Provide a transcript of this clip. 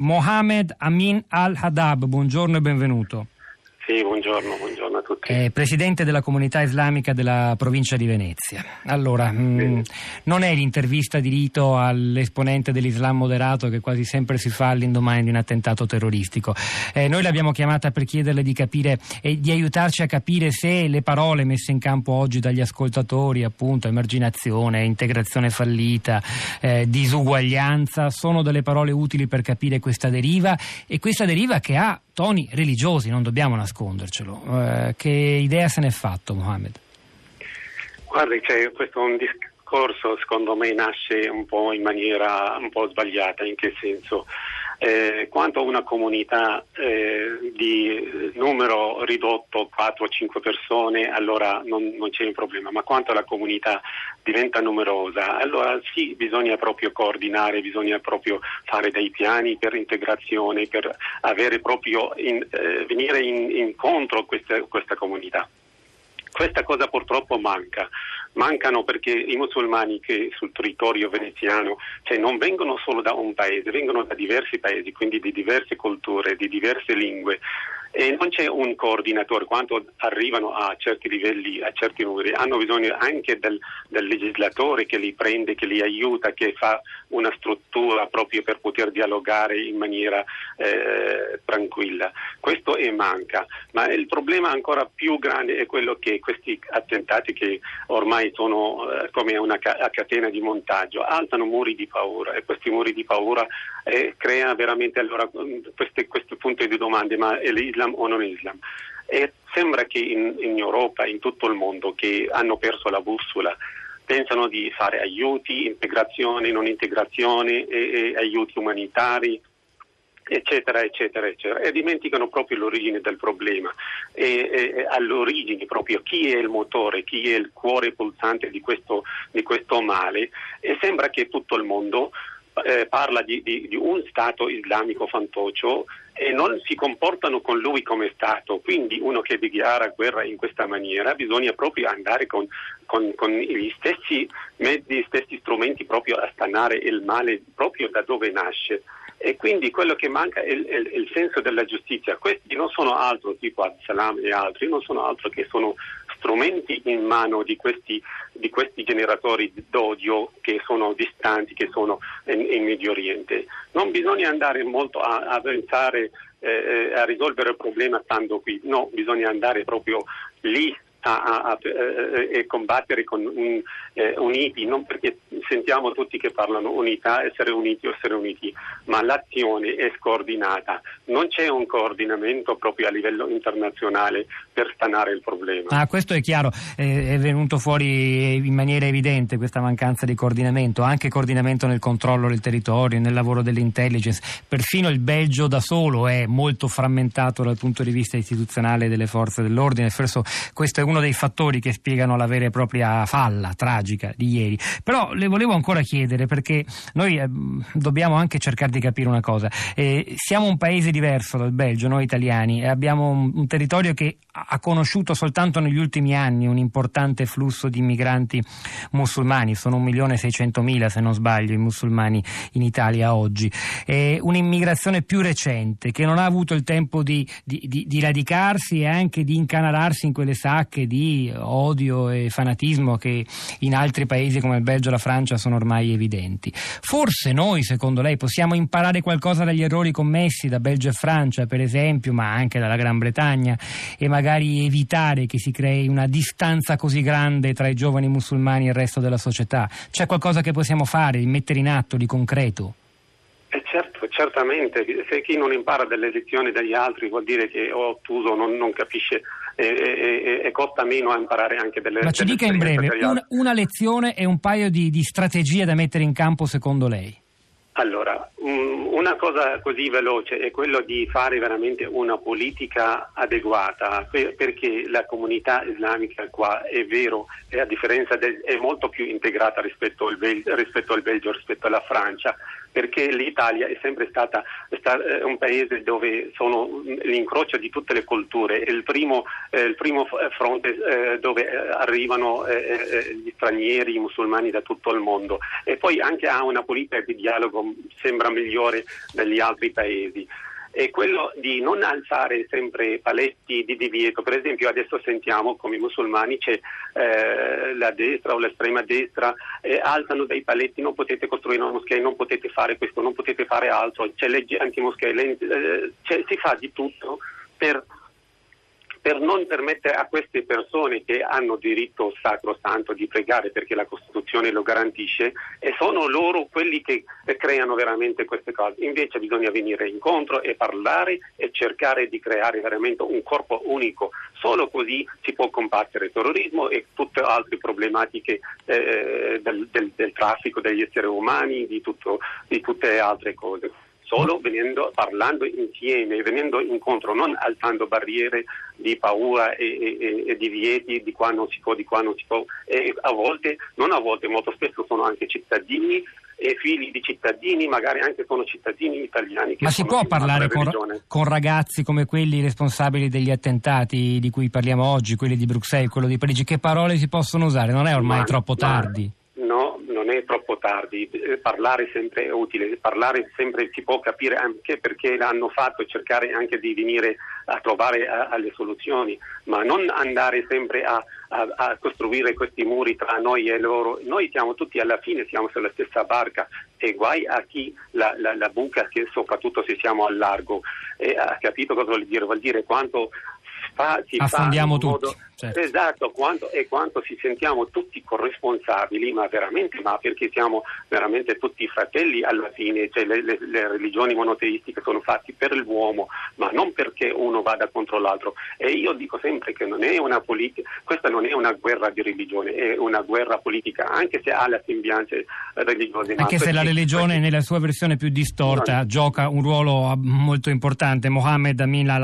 Mohamed Amin Al-Hadab, buongiorno e benvenuto. Sì, buongiorno, buongiorno a tutti. È presidente della comunità islamica della provincia di Venezia. Allora, mh, mm, non è l'intervista di rito all'esponente dell'Islam moderato che quasi sempre si fa all'indomani di un attentato terroristico. Eh, noi l'abbiamo chiamata per chiederle di capire e di aiutarci a capire se le parole messe in campo oggi dagli ascoltatori, appunto, emarginazione, integrazione fallita, eh, disuguaglianza, sono delle parole utili per capire questa deriva e questa deriva che ha toni religiosi, non dobbiamo nascondercelo. Eh, che idea se n'è fatto Mohammed? Guardi, cioè, questo è un discorso secondo me nasce un po' in maniera un po' sbagliata, in che senso? Eh, quanto una comunità eh, di numero ridotto 4 o 5 persone allora non, non, c'è un problema, ma quanto la comunità diventa numerosa allora sì bisogna proprio coordinare, bisogna proprio fare dei piani per integrazione, per avere proprio in, eh, venire in, incontro a questa, questa comunità. Questa cosa purtroppo manca mancano perché i musulmani che sul territorio veneziano cioè, non vengono solo da un paese, vengono da diversi paesi, quindi di diverse culture, di diverse lingue e non c'è un coordinatore quando arrivano a certi livelli, a certi numeri, hanno bisogno anche del, del, legislatore che li prende, che li aiuta, che fa una struttura proprio per poter dialogare in maniera eh, tranquilla. Questo è manca, ma il problema ancora più grande è quello che questi attentati che ormai sono eh, come una ca- catena di montaggio, alzano muri di paura e questi muri di paura eh, creano veramente allora questi, questi punti di domande, ma l'Islam Islam o non Islam. E sembra che in, in Europa, in tutto il mondo, che hanno perso la bussola, pensano di fare aiuti, integrazione, non integrazione, e, e aiuti umanitari, eccetera, eccetera, eccetera, e dimenticano proprio l'origine del problema, e, e, all'origine proprio chi è il motore, chi è il cuore pulsante di questo, di questo male. E sembra che tutto il mondo eh, parla di, di, di, un Stato islamico fantoccio e non si comportano con lui come Stato. Quindi uno che dichiara guerra in questa maniera bisogna proprio andare con, con, con gli stessi mezzi, gli stessi strumenti proprio a stanare il male proprio da dove nasce. E quindi quello che manca è il, è il senso della giustizia. Questi non sono altro, tipo Absalam e altri, non sono altro che sono strumenti in mano di questi, di questi generatori d'odio che sono distanti, che sono in, in Medio Oriente. Non bisogna andare molto a, a pensare eh, a risolvere il problema stando qui, no, bisogna andare proprio lì a, a, a, a combattere con un, eh, uniti, non perché sentiamo tutti che parlano unità, essere uniti, essere uniti, ma l'azione è scordinata, non c'è un coordinamento proprio a livello internazionale per stanare il problema. Ah, questo è chiaro, è venuto fuori in maniera evidente questa mancanza di coordinamento, anche coordinamento nel controllo del territorio, nel lavoro dell'intelligence, perfino il Belgio da solo è molto frammentato dal punto di vista istituzionale delle forze dell'ordine, questo è uno dei fattori che spiegano la vera e propria falla tragica di ieri. Però le volevo ancora chiedere, perché noi eh, dobbiamo anche cercare di capire una cosa. Eh, siamo un paese diverso dal Belgio, noi italiani, abbiamo un, un territorio che ha conosciuto soltanto negli ultimi anni un importante flusso di immigranti musulmani, sono 1.600.000 se non sbaglio i musulmani in Italia oggi. È un'immigrazione più recente che non ha avuto il tempo di, di, di, di radicarsi e anche di incanalarsi in quelle sacche anche di odio e fanatismo che in altri paesi come il Belgio e la Francia sono ormai evidenti. Forse noi, secondo lei, possiamo imparare qualcosa dagli errori commessi da Belgio e Francia, per esempio, ma anche dalla Gran Bretagna e magari evitare che si crei una distanza così grande tra i giovani musulmani e il resto della società. C'è qualcosa che possiamo fare, mettere in atto di concreto? Eh certo, certamente, se chi non impara delle lezioni degli altri vuol dire che o ottuso non, non capisce e, e, e, costa meno a imparare anche delle Ma ci dica in breve una, una, lezione e un paio di, di strategie da mettere in campo secondo lei. Allora, una cosa così veloce è quello di fare veramente una politica adeguata, perché la comunità islamica qua è vero, è, del, è molto più integrata rispetto al, Belgio, rispetto al Belgio, rispetto alla Francia, perché l'Italia è sempre stata eh, un paese dove sono l'incrocio di tutte le culture, è il primo, eh, il primo fronte eh, dove eh, arrivano eh, eh, gli stranieri, i musulmani da tutto il mondo. E poi anche ha una politica di dialogo, sembra migliore degli altri paesi è quello di non alzare sempre paletti di divieto. Per esempio adesso sentiamo come i musulmani c'è eh, la destra o l'estrema destra eh, alzano dei paletti, non potete costruire una moschea, non potete fare questo, non potete fare altro, c'è legge antimoschea, eh, si fa di tutto per per non permettere a queste persone che hanno diritto sacrosanto di pregare perché la Costituzione lo garantisce e sono loro quelli che creano veramente queste cose. Invece bisogna venire incontro e parlare e cercare di creare veramente un corpo unico. Solo così si può combattere il terrorismo e tutte altre problematiche eh, del, del, del, traffico degli esseri umani, di, tutto, di tutte le altre cose solo venendo, parlando insieme, venendo incontro, non alzando barriere di paura e, e, e, divieti di qua non si può, di qua non si può. E a volte, non a volte, molto spesso sono anche cittadini e figli di cittadini, magari anche sono cittadini italiani. Ma si può parlare con, con, ragazzi come quelli responsabili degli attentati di cui parliamo oggi, quelli di Bruxelles, quello di Parigi? Che parole si possono usare? Non è ormai ma, troppo tardi? Non è troppo tardi, eh, parlare sempre è utile, parlare sempre si può capire anche perché l'hanno fatto cercare anche di venire a trovare alle soluzioni, ma non andare sempre a, a, a, costruire questi muri tra noi e loro. Noi siamo tutti alla fine, siamo sulla stessa barca e guai a chi la, la, la buca, che soprattutto se siamo al largo. E ha capito cosa vuol dire? Vuol dire quanto fa, si affondiamo fa tutti. Modo, certo. Esatto, quanto, e quanto ci sentiamo tutti corresponsabili, ma veramente, ma perché siamo veramente tutti fratelli alla fine, cioè le, le, le, religioni monoteistiche sono fatte per l'uomo, ma non perché uno vada contro l'altro. E io dico sempre che non è una politica, questa non è una guerra di religione, è una guerra politica, anche se ha le sembianze religiose. Anche se la religione nella sua versione più distorta no. gioca un ruolo molto importante. Mohammed Amin al